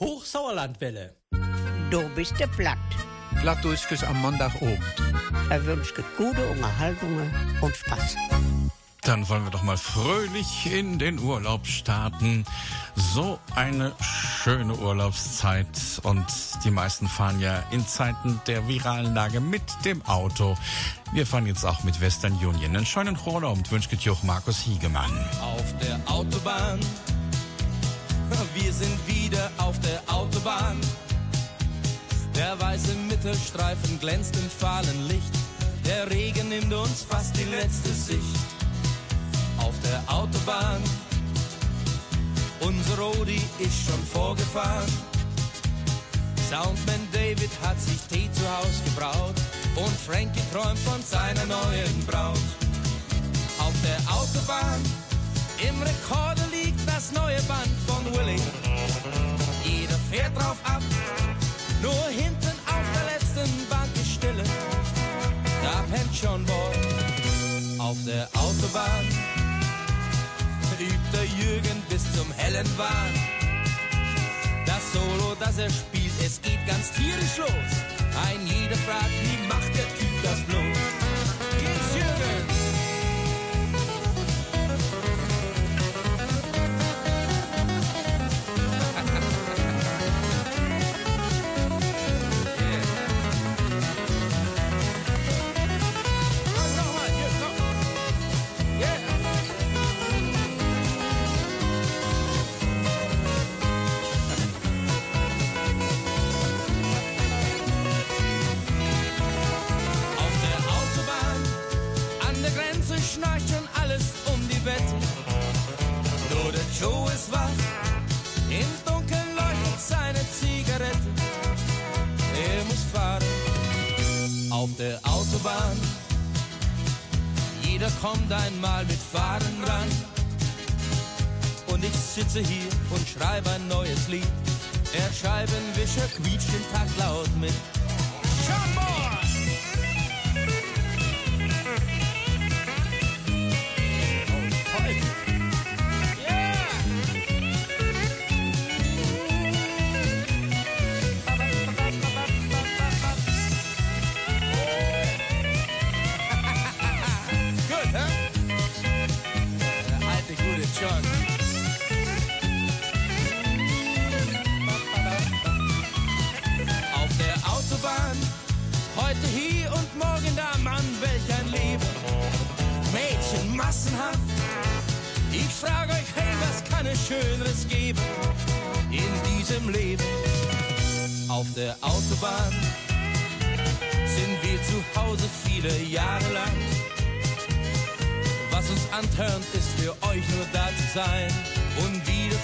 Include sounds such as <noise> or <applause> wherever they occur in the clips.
Hochsauerlandwelle. Du bist der Platt. Plattdurchs am Montagabend. Er wünscht gute Unterhaltungen und Spaß. Dann wollen wir doch mal fröhlich in den Urlaub starten. So eine schöne Urlaubszeit und die meisten fahren ja in Zeiten der viralen Lage mit dem Auto. Wir fahren jetzt auch mit Western Union. Einen schönen Urlaub und wünscht auch Markus Hiegemann. Auf der Autobahn, wir sind wieder auf der Autobahn. Der weiße Mittelstreifen glänzt im fahlen Licht. Der Regen nimmt uns fast die letzte Sicht auf der Autobahn. Unser Rodi ist schon vorgefahren. Soundman David hat sich Tee zu Haus gebraut und Frankie träumt von seiner neuen Braut. Auf der Autobahn im Rekorder das neue Band von Willie. Jeder fährt drauf ab, nur hinten auf der letzten Bank ist Stille. Da pennt John Boy auf der Autobahn übt der Jürgen bis zum hellen Wahn. Das Solo, das er spielt, es geht ganz tierisch los. Ein jeder fragt, wie macht der Typ das bloß? Kommt einmal mit Fahren ran. Und ich sitze hier und schreibe ein neues Lied. Der Scheibenwischer quietscht den Tag laut mit.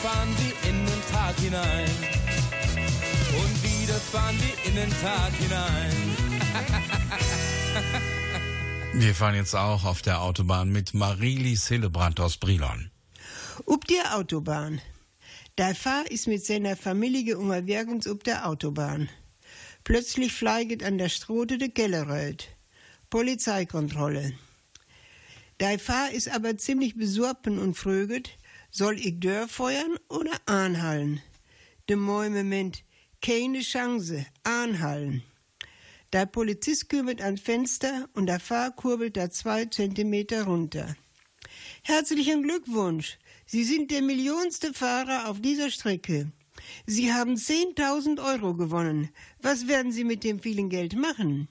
Fahren wir in den Tag hinein. Und wieder fahren wir in den Tag hinein. <laughs> wir fahren jetzt auch auf der Autobahn mit Marilis Hillebrand aus Brilon. Ob der Autobahn. Der Fahr ist mit seiner Familie unterwegs auf der Autobahn. Plötzlich fleiget an der Strote de Kellerröt. Polizeikontrolle. Der Fahr ist aber ziemlich besorgten und fröget, soll ich Dörr feuern oder anhallen? De Moment, keine Chance, anhallen. Der Polizist kümmert ans Fenster und der Fahr kurbelt da zwei Zentimeter runter. Herzlichen Glückwunsch! Sie sind der millionste Fahrer auf dieser Strecke. Sie haben 10.000 Euro gewonnen. Was werden Sie mit dem vielen Geld machen?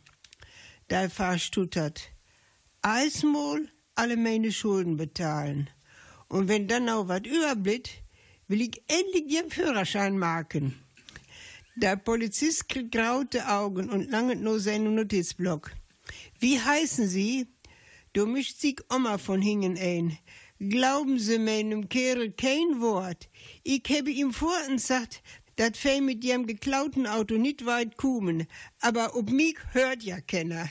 Der Fahr stuttert. Eismol, alle meine Schulden bezahlen. Und wenn dann noch was überbleibt, will ich endlich ihren Führerschein machen. Der Polizist kriegt graute Augen und langet nur seinen Notizblock. Wie heißen Sie? Du mischt sich Oma von hingen ein. Glauben Sie meinem Kerl kein Wort. Ich habe ihm vorhin gesagt, dat fei mit ihrem geklauten Auto nicht weit kommen, aber ob mich hört ja keiner.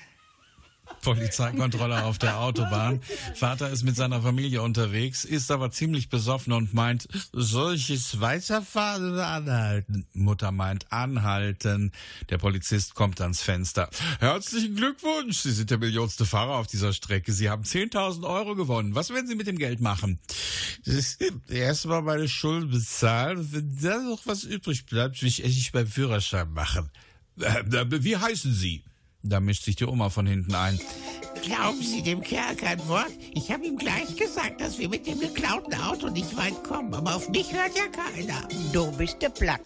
Polizeikontrolle auf der Autobahn. Vater ist mit seiner Familie unterwegs, ist aber ziemlich besoffen und meint, soll ich es weiterfahren oder anhalten? Mutter meint, anhalten. Der Polizist kommt ans Fenster. Herzlichen Glückwunsch, Sie sind der millionste Fahrer auf dieser Strecke. Sie haben 10.000 Euro gewonnen. Was werden Sie mit dem Geld machen? Erstmal meine Schulden bezahlen. Wenn da noch was übrig bleibt, will ich endlich beim Führerschein machen. Äh, wie heißen Sie? Da mischt sich die Oma von hinten ein. Glauben Sie dem Kerl kein Wort? Ich habe ihm gleich gesagt, dass wir mit dem geklauten Auto nicht weit kommen. Aber auf mich hört ja keiner. Du bist der Platt.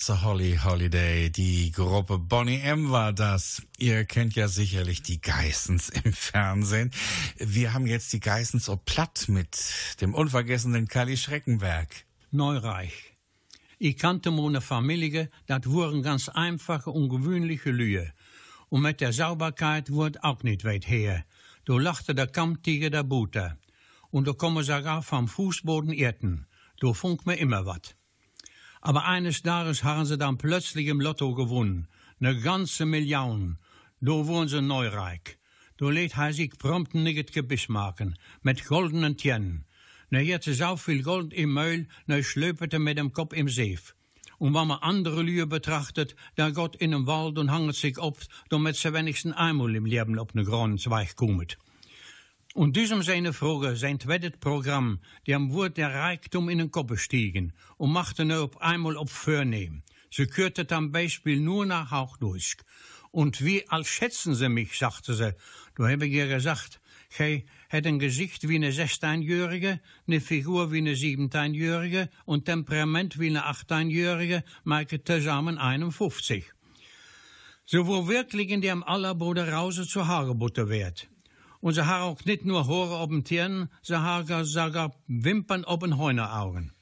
It's a Holly Holiday. Die Gruppe Bonnie M war das. Ihr kennt ja sicherlich die Geissens im Fernsehen. Wir haben jetzt die Geissens ob platt mit dem unvergessenen Kali Schreckenberg. Neureich. Ich kannte meine Familie, das waren ganz einfache, ungewöhnliche Lühe. Und mit der Sauberkeit wordt auch nicht weit her. Du lachte der Kammtiger der Bute. Und da kommen sogar vom Fußboden Erden. Du funk mir immer wat. Aber eines Tages haben sie dann plötzlich im Lotto gewonnen. Ne ganze Million. Da wurden sie neureich. Da lädt hij sich prompt nicht Gebiss machen, mit goldenen Tjennen. Na hat ze so viel Gold im Meul, na schlöpete mit dem Kopf im Seef. Und wenn man andere Lühe betrachtet, da Gott in dem Wald und hanget sich op, damit ze wenigstens einmal im Leben op ne Grondenzweig kommt. Und diesem seine Frage, sein zweites Programm, die am Wort der Reichtum in den Kopf stiegen und machte nur auf einmal auf Vornehmen. Sie kürte am Beispiel nur nach Hauchdurch. Und wie als schätzen sie mich, sagte sie. Da habe ich ihr gesagt, Gij het ein Gesicht wie eine 16-Jährige, eine Figur wie eine 17-Jährige und Temperament wie eine 18-Jährige, maken zusammen 51. So wo wirklich in dem Allerbruder Rause zu Hagebutter wird. Und sie haben auch nicht nur Haare auf dem Tieren, sie haben sogar Wimpern auf den Heuneraugen.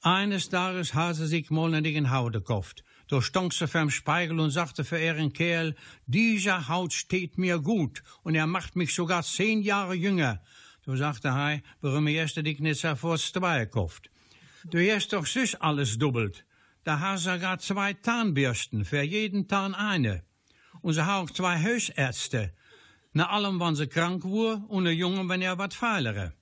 Eines Tages hat sie sich mal in den Haut gekauft. Da stand sie vorm Spiegel und sagte für ihren Kerl, dieser Haut steht mir gut und er macht mich sogar zehn Jahre jünger. Da sagte er, warum erst dich nicht sofort zwei gekauft? Du hast doch süß alles doppelt. Da hast du sogar zwei Zahnbürsten, für jeden Zahn eine. Und sie haben auch zwei Hausärzte. Na allem, wann sie krank wurde und ein Junge, wenn er wat feilere.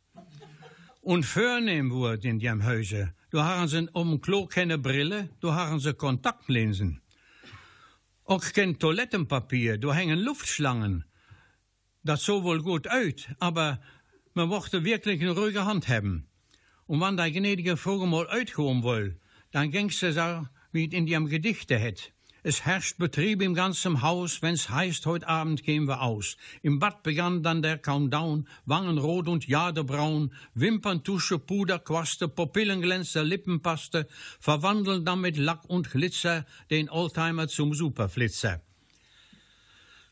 Und vornehm wurde in dem Häuse. Da haben sie um Klo keine Brille, da haben sie Kontaktlinsen. Auch kein Toilettenpapier, da hängen Luftschlangen. Das so wohl gut uit, aber man mochte wirklich eine ruhige Hand haben. Und wenn der gnädige Vogel mal uitgehen will, dann ging sie so, wie es in dem Gedichte het. Es herrscht Betrieb im ganzen Haus, wenn's heißt, heute Abend gehen wir aus. Im Bad begann dann der Countdown, Wangen rot und Jadebraun, Wimperntusche, Puderquaste, Pupillenglänzer, Lippenpaste, verwandeln dann mit Lack und Glitzer den Oldtimer zum Superflitzer.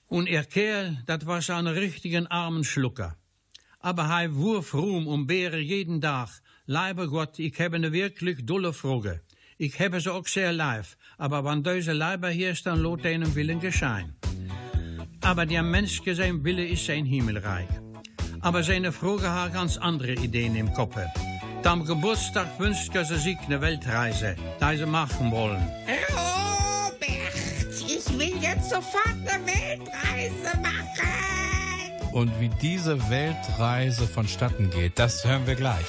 Und ihr Kerl, dat war so ein richtigen armen Schlucker. Aber hij wurf Ruhm um Beere jeden Tag. Leibe Gott, ich habe eine wirklich dolle Frage. Ich habe sie auch sehr live, aber wenn diese Leiber hier ist, dann lot einem Willen geschehen. Aber der Mensch sein Wille ist sein Himmelreich. Aber seine Frage hat ganz andere Ideen im Kopf. Am Geburtstag wünscht er sich eine Weltreise, die sie machen wollen. Robert, ich will jetzt sofort eine Weltreise machen. Und wie diese Weltreise vonstatten geht, das hören wir gleich.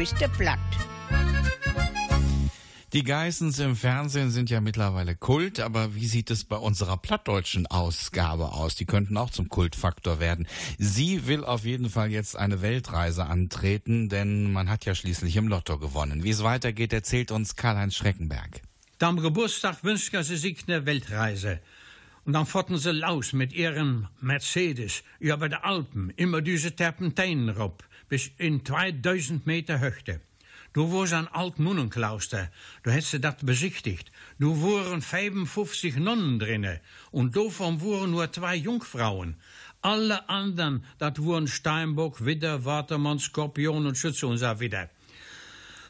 Bist du platt. Die Geissens im Fernsehen sind ja mittlerweile Kult, aber wie sieht es bei unserer plattdeutschen Ausgabe aus? Die könnten auch zum Kultfaktor werden. Sie will auf jeden Fall jetzt eine Weltreise antreten, denn man hat ja schließlich im Lotto gewonnen. Wie es weitergeht, erzählt uns Karl-Heinz Schreckenberg. Am Geburtstag wünschten sie sich eine Weltreise. Und dann fotten sie los mit ihrem Mercedes über die Alpen, immer diese Terpenteinen rauf, bis in 2000 Meter Höchte. Du warst ein alt Nonnenkloster, du hättest dat besichtigt. Du waren 55 Nonnen drinne und davon waren nur zwei Jungfrauen. Alle anderen, dat waren Steinbock, Widder, Watermann, Skorpion und Schütze und so wieder.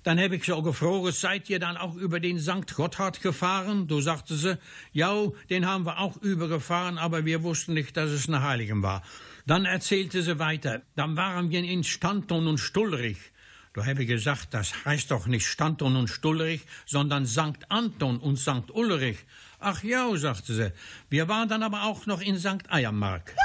Dann heb ich auch gefragt, seid ihr dann auch über den St. Gotthard gefahren? Du sagte sie, ja, den haben wir auch übergefahren, aber wir wussten nicht, dass es eine Heiligen war. Dann erzählte sie weiter, dann waren wir in Stanton und Stulrich. Du habe gesagt, das heißt doch nicht Stanton und Stulrich, sondern St. Anton und St. Ulrich. Ach ja, sagte sie, wir waren dann aber auch noch in St. Eiermark. <laughs>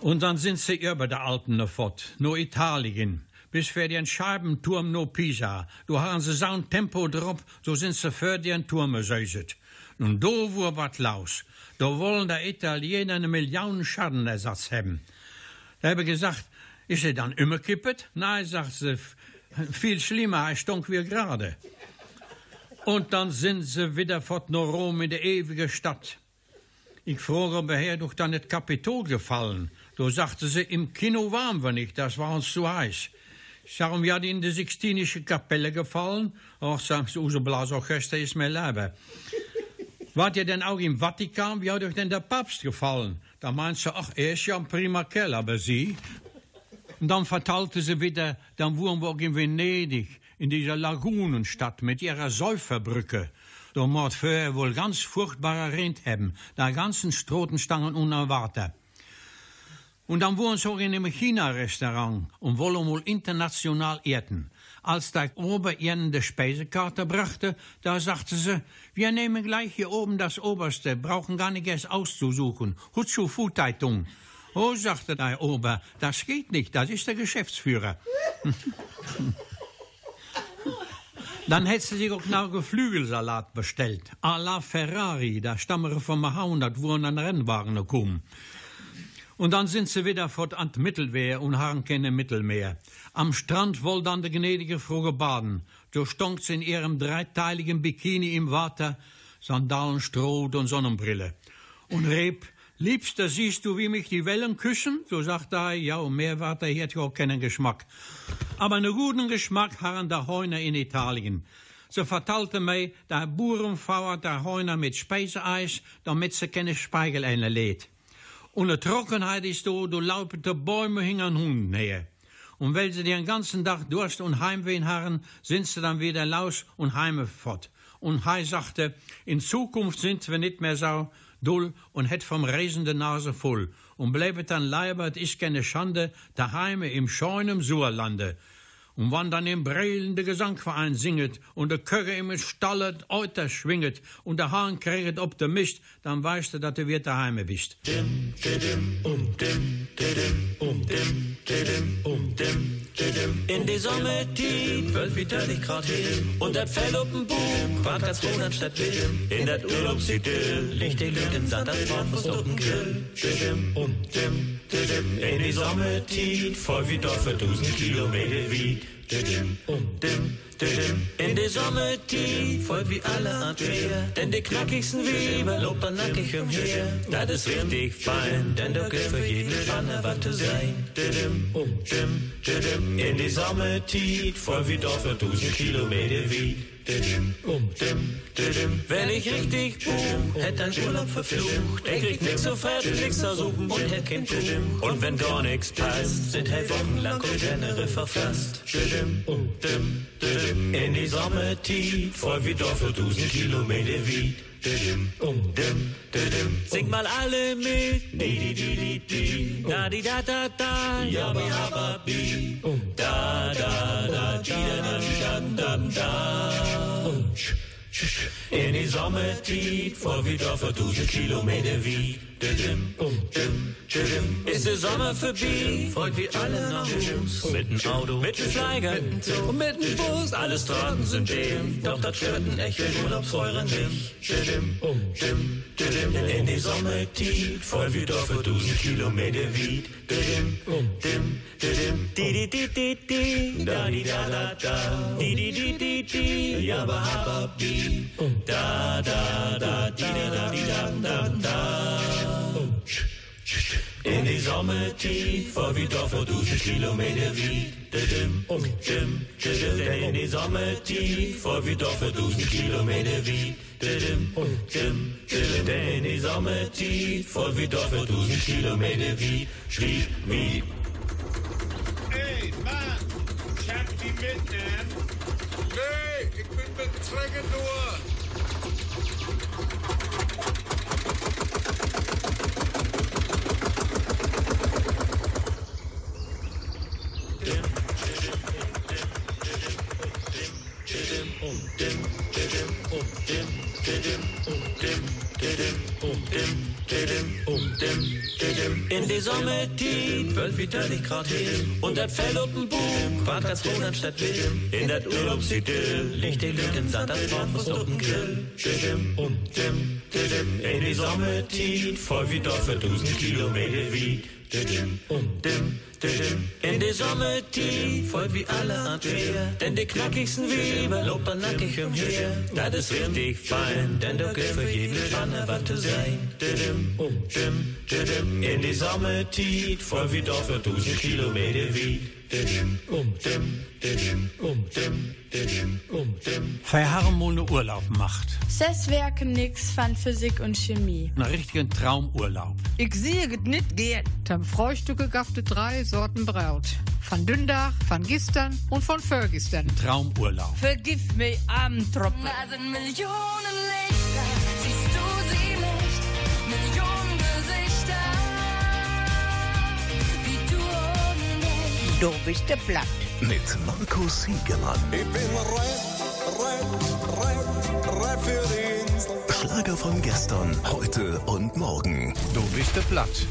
Und dann sind sie über die Alpen noch fort, nur Italien. Bis für den Scheibenturm no Pisa. Du haben sie ein Tempo drauf, so sind sie für den Turm gesäuset. Und da wurde wat los. Da wollen die Italiener eine Million Schadenersatz haben. Da habe ich gesagt, ist er dann immer kippet? Nein, sagt sie, viel schlimmer, er stunk wie gerade. Und dann sind sie wieder fort nach Rom in die ewige Stadt. Ich frage, ob er doch dann das Kapitol gefallen. Da sagte sie, im Kino waren wir nicht, das war uns zu heiß. Ich sag, wir in die Sixtinische Kapelle gefallen. Ach, sagt sie, unser Blasorchester ist mir lieber. Wart ihr denn auch im Vatikan? Wie hat euch denn der Papst gefallen? Da meint sie, ach, er ist ja ein prima Kerl, aber sie? Und dann verteilte sie wieder, dann waren wir auch in Venedig, in dieser Lagunenstadt mit ihrer Säuferbrücke. Da muss für wohl ganz furchtbarer Rind haben, da ganzen Strotenstangen unerwartet. Und dann waren sie auch in einem China-Restaurant und wollen wohl international eten. Als der Ober ihnen die Speisekarte brachte, da sagte sie, wir nehmen gleich hier oben das Oberste, brauchen gar nicht erst auszusuchen. Hutschu Futeitung. Oh, sagte der Ober, das geht nicht, das ist der Geschäftsführer. <laughs> Dann hätte sie sich auch noch Geflügelsalat bestellt. A la Ferrari, da stammen von Mahau, das wurden an Rennwagen gekommen. Und dann sind sie wieder fort an d Mittelwehr und haben keine Mittelmeer. Am Strand woll dann de gnädige Frau baden. So stonkt sie in ihrem dreiteiligen Bikini im Wasser, Sandalen, Stroh und Sonnenbrille. Und Reb, Liebster, siehst du, wie mich die Wellen küssen? So sagt er, ja, und mehr Wasser hat ja auch keinen Geschmack. Aber einen guten Geschmack haben der Heuner in Italien. Sie vertalte mij, der Boerenvrouw der Heuner mit Speiseeis, damit sie keine Speigelende lädt. Und die Trockenheit ist da, du laufen die Bäume hingen Hund näher. Und weil sie den ganzen Tag Durst und Heimweh haben, sind sie dann wieder laus und heime fort. Und Hai sagte, in Zukunft sind wir nicht mehr so dull und het vom Reisen de Nase voll. Und bleibt dann leiber, es ist keine Schande, daheime im scheunen Suerlande. Und wann dann im Brelen der Gesangverein singet und der Köche im Stalle Euter schwinget und der Hahn kriegt ob der Mist, dann weißt du, dass du wieder daheime bist. In die Sommertief, zwölf wie Tönnig Grad hin. Und das Fell auf dem Bug, war ganz anstatt Wild. In das Urlaubsidyll, liegt der Lügen, satt das Wort von Stockenkill. In die Sommertief, voll wie Dorf für tausend Kilometer weit. In die Sommertief, voll wie alle Abwehr. Denn die knackigsten Weber lopen nackig umher. Das ist richtig fein, denn da gibt für jeden Spanne was zu sein. In die Sommertief, voll wie Dorf für tausend Kilometer weit. Wenn ich richtig buch, hätt ein Urlaub verflucht. Er kriegt nix so fett, nix zu suchen und er kennt Buch. Und wenn gar nix passt, sind er wochenlang und Tenere verfasst. In die Sommertief, voll wie Dorf für tausend Kilometer weit. Sing mal alle mit. Da, di, da, da, da. Ja, bi, ha, ba, bi. Da, da, da, di, da, da, da, da. In die Sommertied, vor wie Dorfer, tausend Kilometer wie. Ist der Sommer vorbei, freut wie alle nach Hus. Mit dem Auto, mit dem Flieger und mit dem Bus. Alles Tragen sind dem, doch das stört ein echter Urlaubsfeuer nicht. Didim. In die Sommertied, voll wie Dorfer, tausend Kilometer didim. Di, di, di, di, di. Da, di, da, da, da. Di, di, di, di, di. Ja, ba, ha, ba, bi. Da, da, da, di, da, da, di, da, da, da. In die Sommertied, vor wie Dorfer, tausend Kilometer wie. Didim, dim, didim. In die Sommertied, vor wie Dorfer, tausend Kilometer wie. Didim, dim, didim. In die Sommertied, vor wie Dorfer, tausend Kilometer wie. Wie, wie. Hey, Mann, schafft die mitnehmen? Nee, ich bin Träger nur. Die Sommertied, 12 wie 30 Grad hin. Und das Fell Bug, Quad ganz froh anstatt Willen. In das Urlaubsidyll liegt die Lüt im das Bratwurst auf dem Grill. In die Sommertied, voll wie Dorf für 1000 Kilometer wie. In die Sommertied, voll wie alle Antwer. Denn die knackigsten Weber lopern nackig umher. Das ist richtig fein, denn du gehst für jeden Spanne was zu sein. In die Sommertied, voll wie Dorf für 1000 Kilometer wie. Einen Urlaub macht. Ses werken nix van Physik und Chemie. Einen richtigen Traumurlaub. Ich sehe es nicht gehen. Dann Frühstücke gafte drei Sorten Braut. Von Dündach, von gestern und von vorgestern. Traumurlaub. Vergif mir Abendtropfen. Da sind Millionen Lichter, Du bist der Blatt. Mit Markus Hiegemann. Ich bin reif, reif, reif, reif für die Insel. Schlager von gestern, heute und morgen. Du bist der Platt.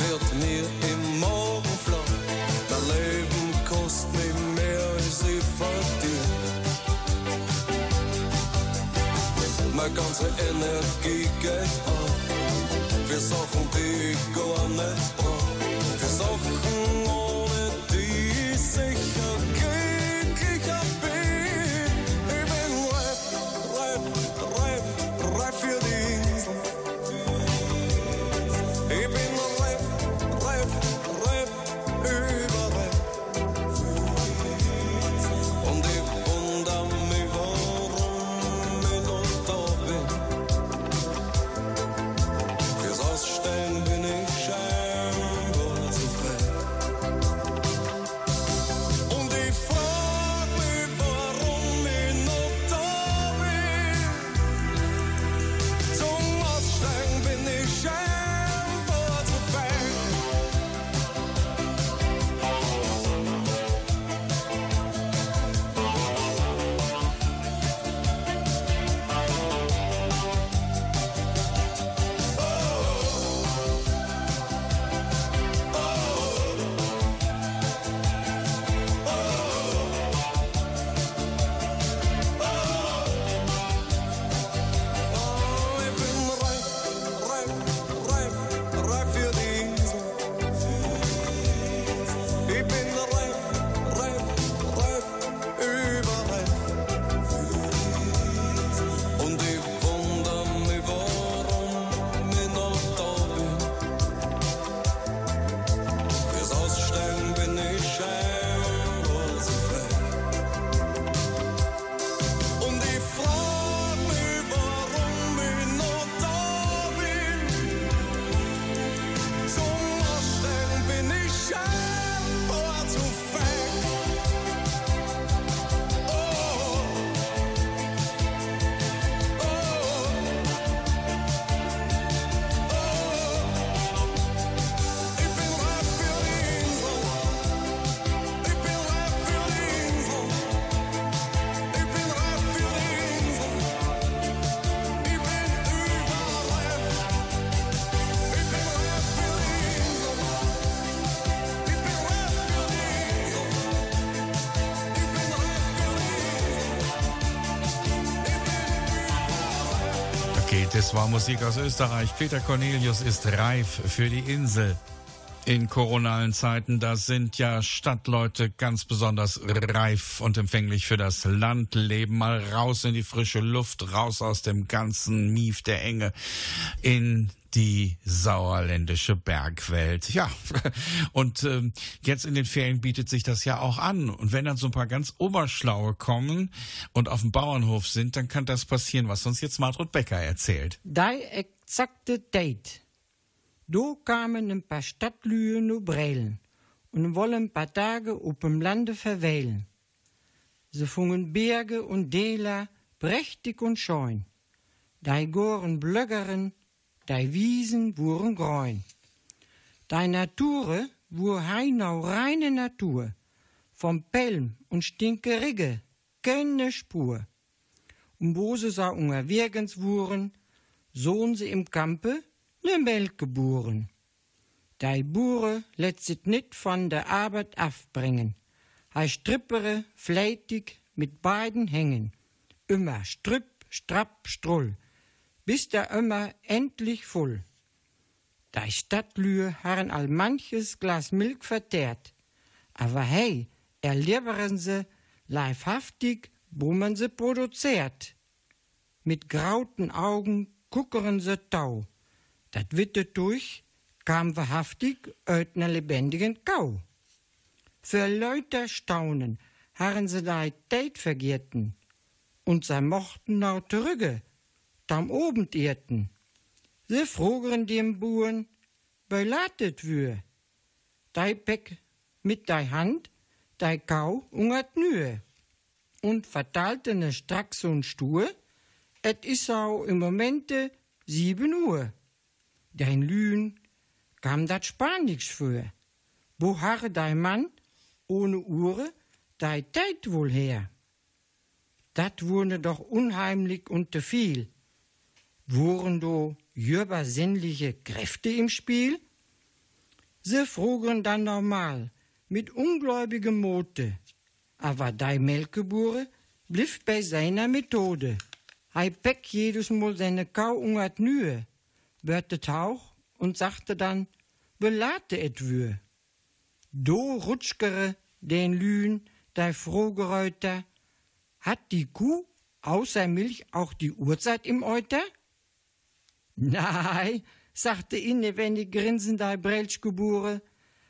Wird mir im Morgen flau. Mein Leben kostet mich mehr als ich verdiene. Meine ganze Energie geht auf für Sachen, die ich gar nicht brauch. Für Sachen, ohne das war Musik aus Österreich. Peter Cornelius ist reif für die Insel. In koronalen Zeiten, da sind ja Stadtleute ganz besonders reif und empfänglich für das Landleben. Mal raus in die frische Luft, raus aus dem ganzen Mief der Enge in die sauerländische Bergwelt. Ja, <laughs> und ähm, jetzt in den Ferien bietet sich das ja auch an. Und wenn dann so ein paar ganz Oberschlaue kommen und auf dem Bauernhof sind, dann kann das passieren, was uns jetzt Martrud Becker erzählt. Die exakte Date. Do kamen ein paar Stadtlühe nu Breilen und wollen ein paar Tage auf dem Lande verweilen. Sie fungen Berge und Täler prächtig und scheun. Die Goren blöggeren, die Wiesen wuren gräun. Die Nature wur heinau reine Natur, vom Pelm und stinke Rigge, keine Spur. Und wo sie sa unterwegs wuren, sohn sie im Kampe ne Melk geboren. Die Bure lässt sich nit von der Arbeit abbringen. Hei strippere, fleitig, mit beiden hängen. Immer strüpp, strapp, strull, bis der immer endlich voll. Die Stadtlühe haben all manches Glas Milch vertehrt. Aber hey, erleberen sie leibhaftig, wo man sie produziert. Mit grauten Augen guckeren sie tau. Dat witte durch kam wahrhaftig uit ner lebendigen Kau. Für Leute staunen, haben sie da Tijd vergierten, und sie mochten nau trüge, tam obend irrten. Sie frogeren dem Buren, belatet wür. Dei Peck mit dei Hand, dei Kau ungert nühe. Und verteilte ne stracks und stur, et is au im Momente sieben Uhr. Dein Lühen kam dat Spanisch für. Wo harre dein Mann ohne Uhr dei Tijd wohl her? Dat wurde doch unheimlich und te viel. Wurden do übersinnliche Kräfte im Spiel? Sie frugen dann normal, mit ungläubigem Mote. Aber dei Melkebure blieb bei seiner Methode. Hei peck jedes Mal seine Kau ungert Nühe, wörte Tauch und sagte dann, belate et wür. Do rutschkere den Lühn, dei Frohgereuter, hat die Kuh außer Milch auch die Uhrzeit im Euter? Nein, sagte inne, wenn die Grinsen dei Brelschgebure,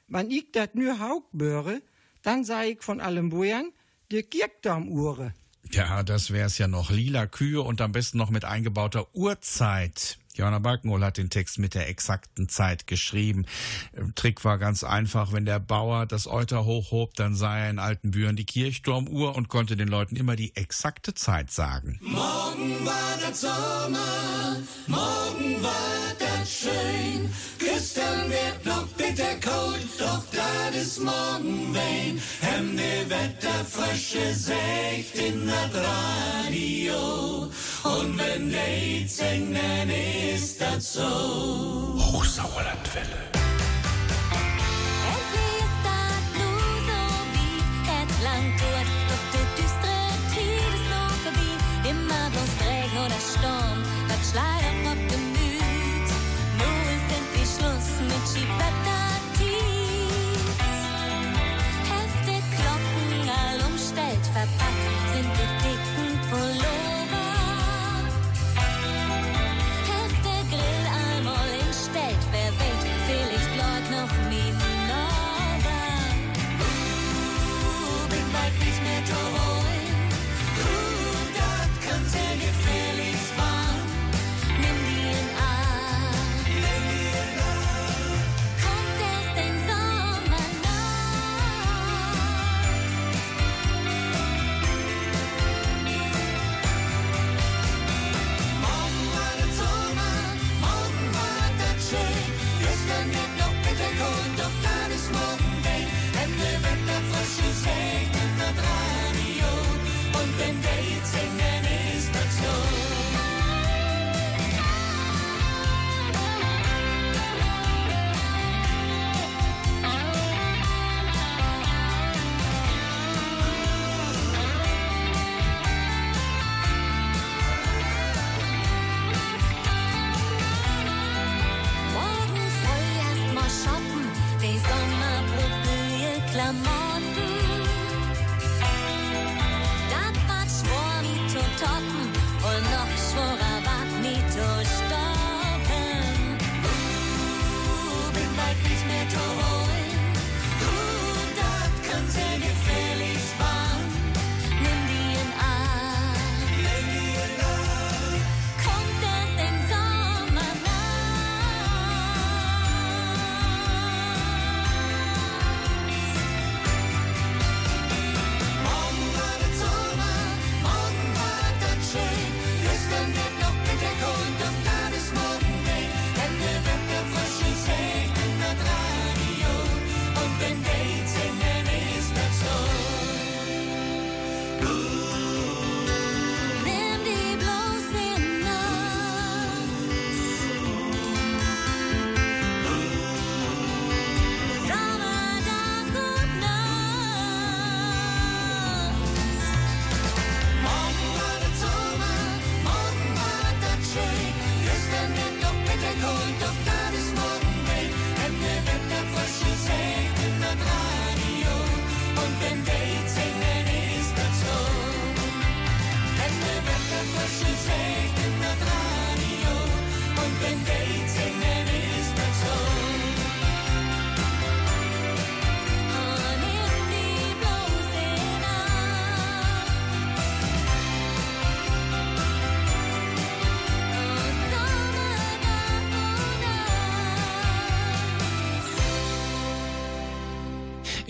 wann ich dat nur Hauptböre, dann sei ich von allem Bojern der Kirchturm Uhre. Ja, das wär's ja noch. Lila Kühe und am besten noch mit eingebauter Uhrzeit. Johanna Balkenhol hat den Text mit der exakten Zeit geschrieben. Der Trick war ganz einfach. Wenn der Bauer das Euter hochhob, dann sah er in alten Büchern die Kirchturmuhr und konnte den Leuten immer die exakte Zeit sagen. Morgen war das Sommer, morgen war das schön. Gestern wird noch bitter kalt, doch das ist morgen wein. Hem ne Wetterfrische secht in das Radio. Und wenn Lied singen, ist das so. Hochsauerlandwelle.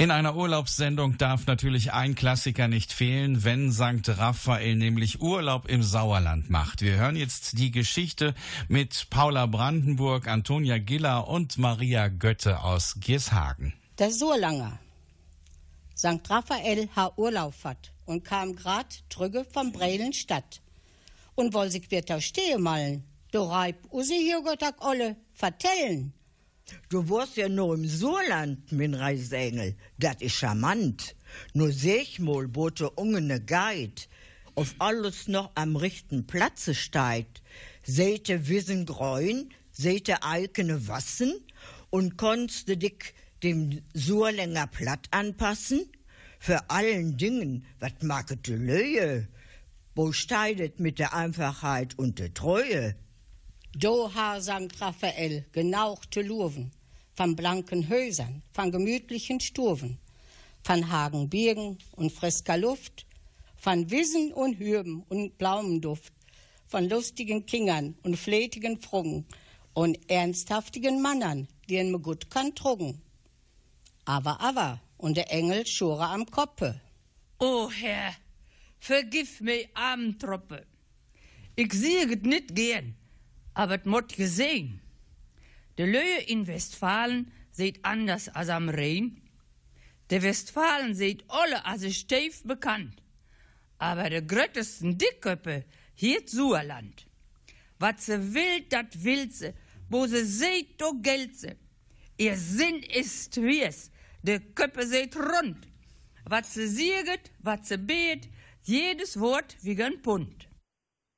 In einer Urlaubssendung darf natürlich ein Klassiker nicht fehlen, wenn St. Raphael nämlich Urlaub im Sauerland macht. Wir hören jetzt die Geschichte mit Paula Brandenburg, Antonia Giller und Maria Götte aus Giershagen. Der Surlanger. St. Raphael ha Urlaub hat und kam grad trüge vom Brelen Stadt. Und woll sich wird da stehen malen. Du reib usi hier Gott olle vertellen. Du warst ja nur im Surland, mein Reisengel. Das ist charmant. Nur seh ich mal, bote ungene Guide. Auf alles noch am rechten Platze steigt. Seite Wissen gräun, seite Eikene Wassen und konntest du dich dem Surlänger Platt anpassen? Für allen Dingen, wat maget de Löhe? Wo steidet mit der Einfachheit und der Treue? Do ha St. Raphael genauchte Lurven, von blanken Häusern, von gemütlichen Sturven, von Hagenbirgen und frisker Luft, von Wissen und Hürben und Blaumenduft, von lustigen Kingern und flätigen Frungen und ernsthaftigen Mannern, die me gut kann trugen. Aber, aber, und der Engel schure am Koppe. O Herr, vergif mir armen Troppe. Ich es nicht gern, aber es mott gesehen. De Löhe in Westfalen seht anders als am Rhein. De Westfalen seht alle als steif bekannt. Aber de gröttesten Dickköppe hier Suerland. Wat se will, dat will se, wo se seht, do gelt se. Ihr Sinn ist wies, de Köppe seht rund. Wat se sieget, wat se beet, jedes Wort wie ein Pund.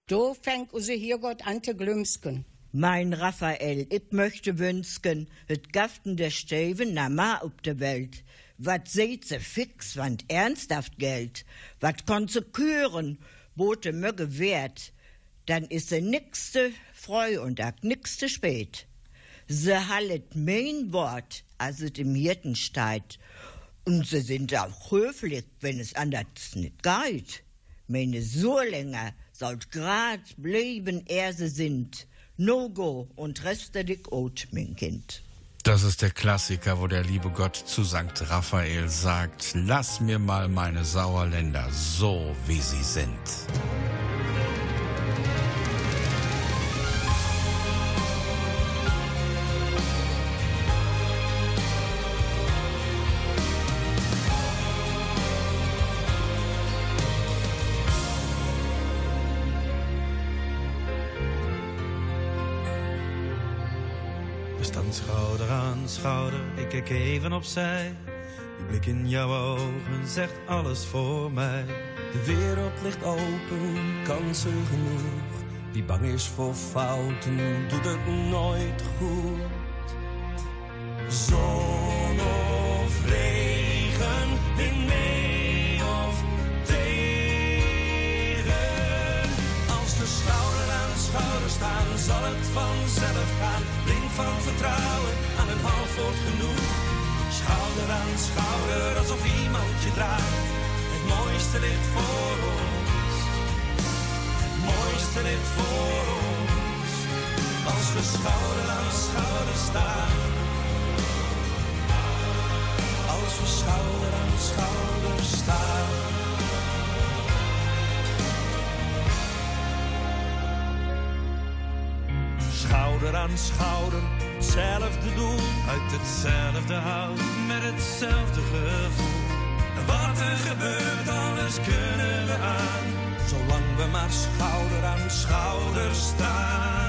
Do fängt use hier Gott an te glümsken. Mein Raphael, ich möchte wünsken, het Gaften der Steven na ma op der Welt. Wat seht se fix, want ernsthaft Geld? Wat kon se küren, bote möge wert? Dann is se nixte freu und ak nixte spät. Se hallet mein Wort, als es im Hirten steigt. Und sie sind auch höflich, wenn es anders nicht geht. Meine Surlänger sollt grad bleiben, er sie sind. No go und reste dich out, mein Kind. Das ist der Klassiker, wo der liebe Gott zu St. Raphael sagt, lass mir mal meine Sauerländer so, wie sie sind. ik kijk even opzij. Die blik in jouw ogen zegt alles voor mij. De wereld ligt open, kansen genoeg. Wie bang is voor fouten, doet het nooit goed. Zon of regen, wind of tegen. Als de schouder aan schouder staan, zal het vanzelf gaan. Blink van vertrouwen een half wordt genoeg. Schouder aan schouder, alsof iemand je draagt. Het mooiste ligt voor ons. Het mooiste ligt voor ons. Als we schouder aan schouder staan. Als we schouder aan schouder staan. Schouder aan schouder, hetzelfde doel. Uit hetzelfde hout, met hetzelfde gevoel. Wat er gebeurt, alles kunnen we aan. Zolang we maar schouder aan schouder staan.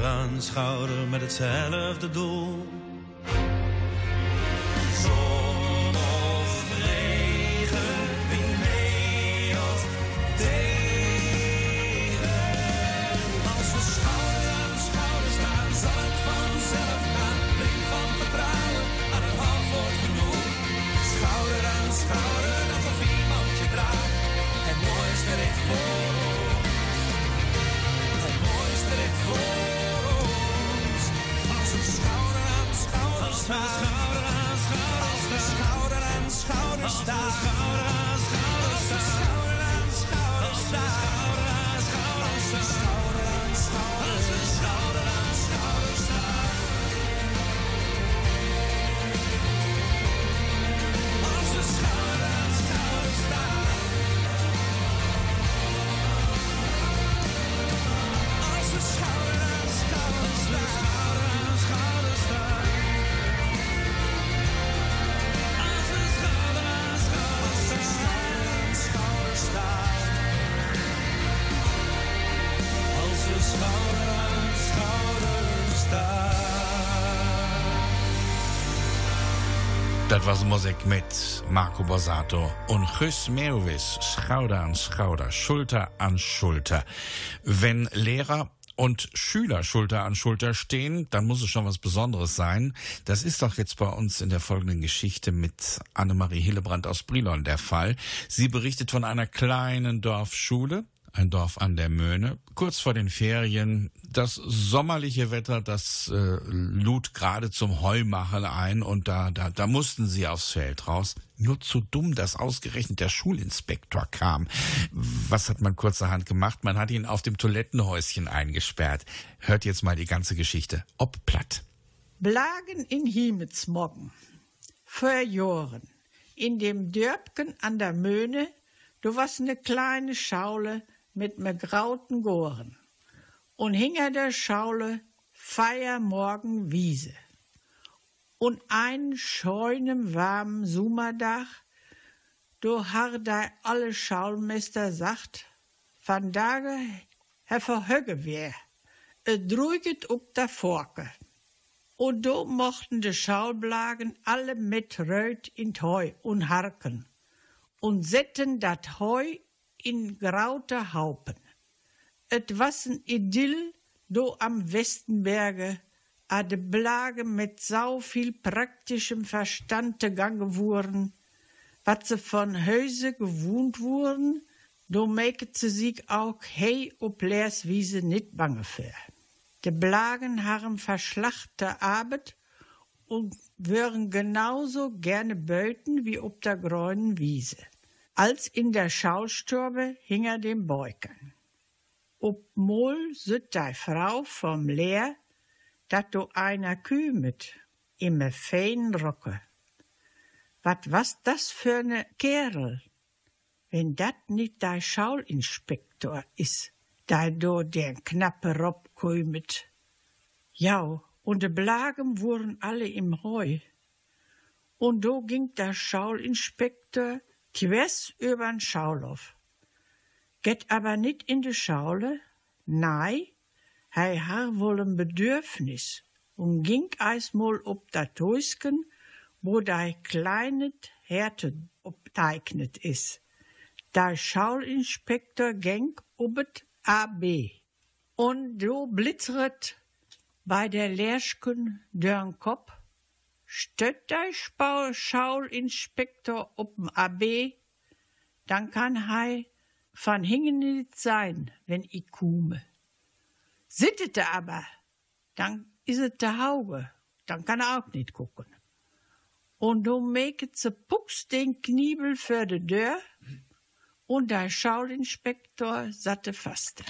Schouder aan schouder met hetzelfde doel. Zon of regen, wind mee of tegen. Als we schouder aan schouder staan, zal het vanzelf gaan. Blink van vertrouwen, aan een half wordt genoeg. Schouder aan schouder, alsof iemand je draagt. Het mooiste ligt voor staan. Schouder aan schouder we schouder aan schouder staan. Schouder aan schouder staan. Schouder aan schouder staan. Dat was Musik mit Marco Borsato und Chris Meowis, Schauder an Schauder, Schulter an Schulter. Wenn Lehrer und Schüler Schulter an Schulter stehen, dann muss es schon was Besonderes sein. Das ist doch jetzt bei uns in der folgenden Geschichte mit Annemarie Hillebrand aus Brilon der Fall. Sie berichtet von einer kleinen Dorfschule, ein Dorf an der Möhne, kurz vor den Ferien. Das sommerliche Wetter, das äh, lud gerade zum Heumachen ein und da, da, da mussten sie aufs Feld raus. Nur zu dumm, dass ausgerechnet der Schulinspektor kam. Was hat man kurzerhand gemacht? Man hat ihn auf dem Toilettenhäuschen eingesperrt. Hört jetzt mal die ganze Geschichte. Ob platt. Blagen in Hiemetsmoggen. Vor Jahren. In dem Dörpken an der Möhne, du was ne kleine Schaule mit me grauten Goren. Und hinter der Schaule Feiermorgen Wiese. Und ein scheunem warmen Summerdach, du har da alle Schaulmeister sagt, van Dage Herr Verhöge wär, et druiget up da Forke. Und do mochten de Schaulblagen alle mit Röt in Heu und harken und setten dat Heu in graute Haupen. Et ein Idyll do am Westenberge, a de Blage mit sau viel praktischem Verstand gange wurden, wat se von Häuse gewohnt wurden, do meket se sich auch hei op Leerswiese nit bange für. De Blagen haben verschlachte Arbeit und würden genauso gerne beuten wie ob der grünen Wiese. Als in der Schaustürbe hing er dem Beukern. Ob mol süt dei Frau vom Lehr, dat do einer kümet, imme fein Rocke. Wat was das für ne Kerl? Wenn dat nit dei Schaulinspektor is, da do der knappe Rob kümmert. Ja, und de Blagen wurden alle im Heu. Und do ging der Schaulinspektor quers übern Schaulof. Geht aber nicht in de Schaule, nei, hei har wohl Bedürfnis und ging eismol ob dat Häusken, wo dei kleinet Härte obteignet is. Der Schaulinspektor ging obet AB. Und do blitzeret bei der Lerschken dörn Kopf, stöt der Spau- Schaulinspektor ob'n AB, dann kann hei van hingen nit sein, wenn i kume. Sittete aber, dann is et de Hauge, dann kann er auch nicht gucken. Und du meket ze pucks den Kniebel für de Dörr und der Schaulinspektor satte faste.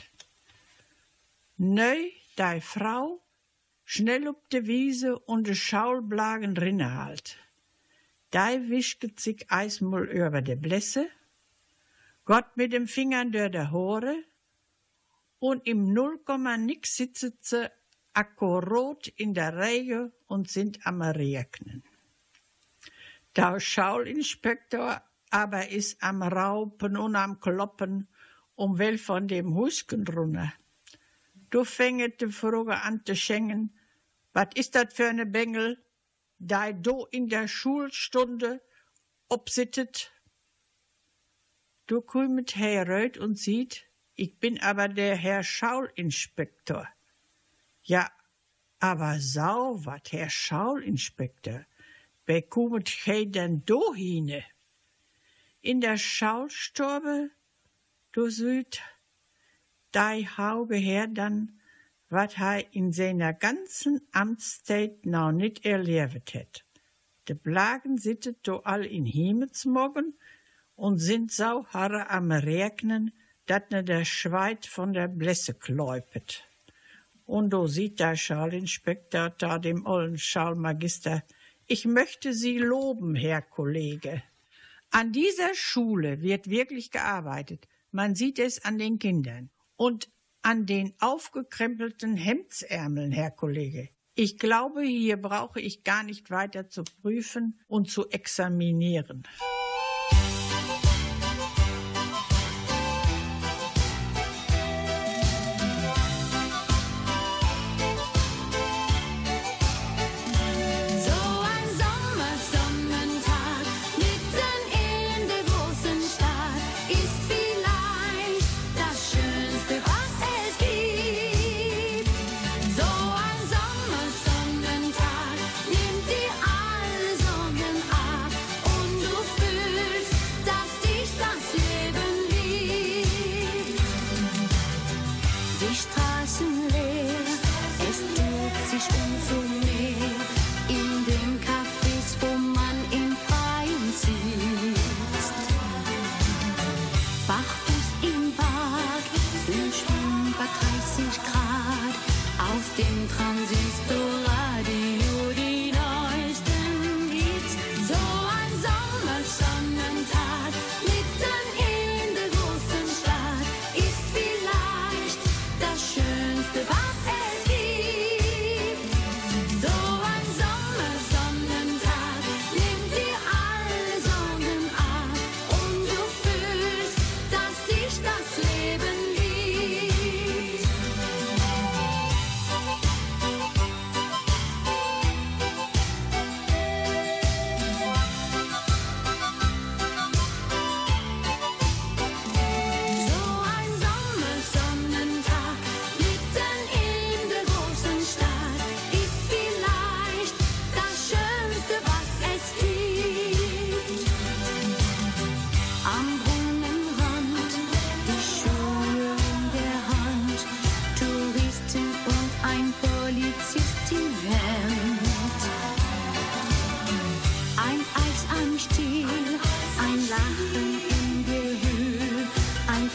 Neu, dei Frau, schnell up de Wiese und de Schaulblagen rinne halt. Dei wischket sich eismol über de Blässe, Gott mit dem Fingern durch de Hore und im Nullkomma nix sitzet ze akkurat in der Reihe und sind am Regnen. Der Schaulinspektor aber ist am Raupen und am Kloppen um wel von dem Husken runter. Du fänget de Frage an zu schenken, wat ist dat für ne Bengel, da do in der Schulstunde obsittet? Du kommt herröt und sieht, ich bin aber der Herr Schaulinspektor. Ja, aber sau wat, Herr Schaulinspektor, bekommet he denn do hine? In der Schaulstorbe, du süd, dei Hauge her dann, wat hei in seiner ganzen Amtszeit noch nicht erlebt het. De Blagen sittet do all in Himmelsmorgen und sind sau harre am Regnen, dat ne der Schweit von der Blässe kläupet. Und do sieht der Schaulinspektor da dem ollen Schaulmagister, ich möchte Sie loben, Herr Kollege. An dieser Schule wird wirklich gearbeitet. Man sieht es an den Kindern. Und an den aufgekrempelten Hemdsärmeln, Herr Kollege. Ich glaube, hier brauche ich gar nicht weiter zu prüfen und zu examinieren.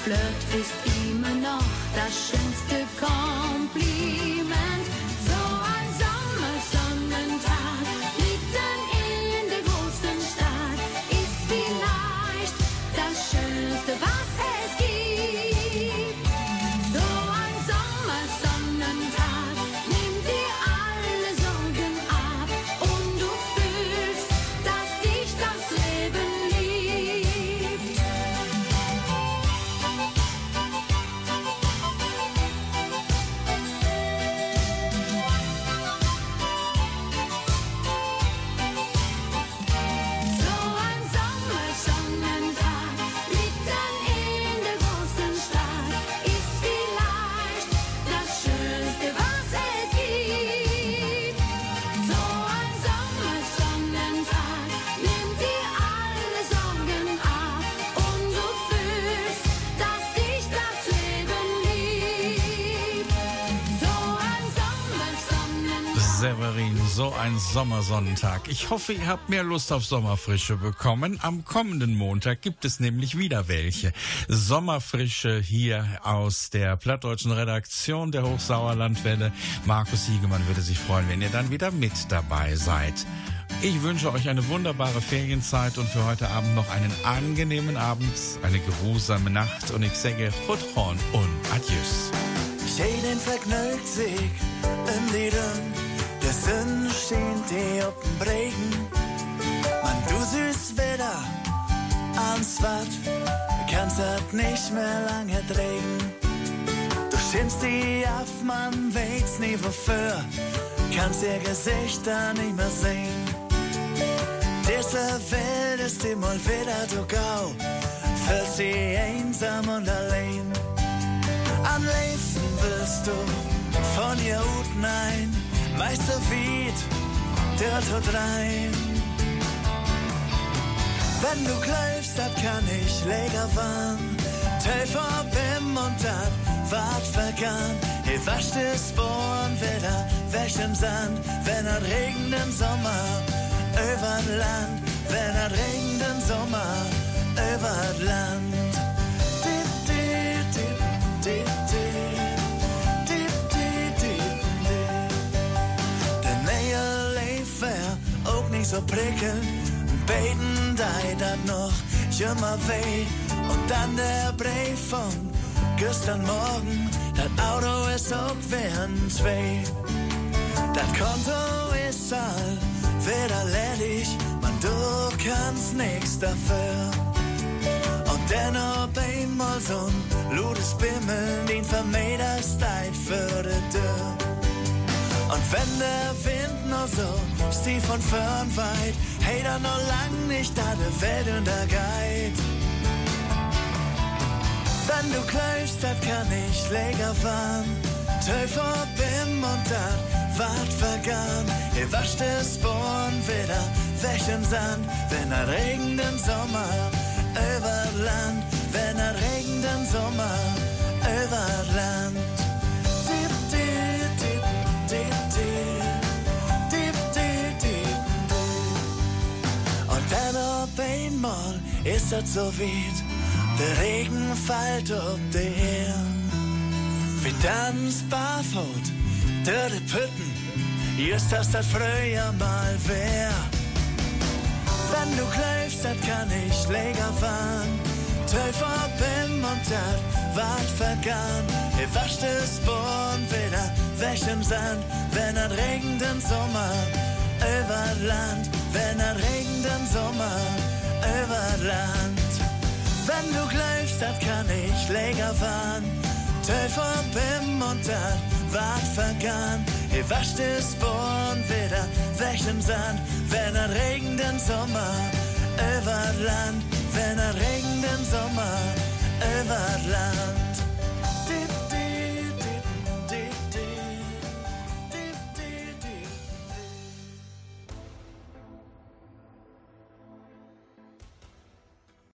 Flirt ist immer noch das schönste so ein Sommersonnentag. Ich hoffe, ihr habt mehr Lust auf Sommerfrische bekommen. Am kommenden Montag gibt es nämlich wieder welche. Sommerfrische hier aus der plattdeutschen Redaktion der Hochsauerlandwelle. Markus Siegemann würde sich freuen, wenn ihr dann wieder mit dabei seid. Ich wünsche euch eine wunderbare Ferienzeit und für heute Abend noch einen angenehmen Abend, eine geruhsame Nacht und ich sage Hutron und Adieus. Jeden verknallt sich im Leben, der Sonne steht dir auf dem Regen. Man, du süß Wetter, ans Watt, kannst das nicht mehr lange drehen. Du schimpfst die auf, man weiß nie wofür, kannst ihr Gesichter nicht mehr sehen. Diese Welt ist immer wieder du gau, fühlst sie einsam und allein. Am liebsten willst du von ihr Hut nein, Meister Wied, der tut rein. Wenn du greifst, dat kann ich leger waren. Teufel bim und dat wart vergangen. Ihr wascht es Bohren wieder weg im Sand, wenn er regnet im Sommer über Land, wenn er regnet im Sommer über Land. So prickelnd. Beten dei dat noch immer weh. Und dann der Brief von gestern Morgen. Das Auto ist auch wären zwei. Das Konto ist all wieder ledig. Man, du kannst nix dafür. Und dennoch einmal so ein ludes Bimmeln, den vermeidest Zeit für die Tür. Und wenn der Wind nur so stief von fern weit, hey, dann noch lang nicht da der Welt. Wenn du kleifst, dat kann ich läger fahren. Teufel bim und dat wart vergangen. Ihr wascht es Born wieder weg im Sand, wenn er regnet im Sommer über Land, wenn er regnet im Sommer über Land. Einmal ist das so weit, der Regen fällt auf die Erde. Wir tanzen barfuß durch die Pütten, just das das früher mal wär. Wenn du greifst, dat kann ich läger fahren. Teufel bim und dat wart vergangen. Ihr wascht es Born wieder weg im Sand, wenn er regnet im Sommer über Land, wenn er regnet im Sommer über Land. Wenn du greifst, dat kann ich läger fahren. Teufel bim und dat wart vergangen. Ihr wascht es Born wieder weg im Sand, wenn er regnet Sommer über Land, wenn er regnet Sommer über Land.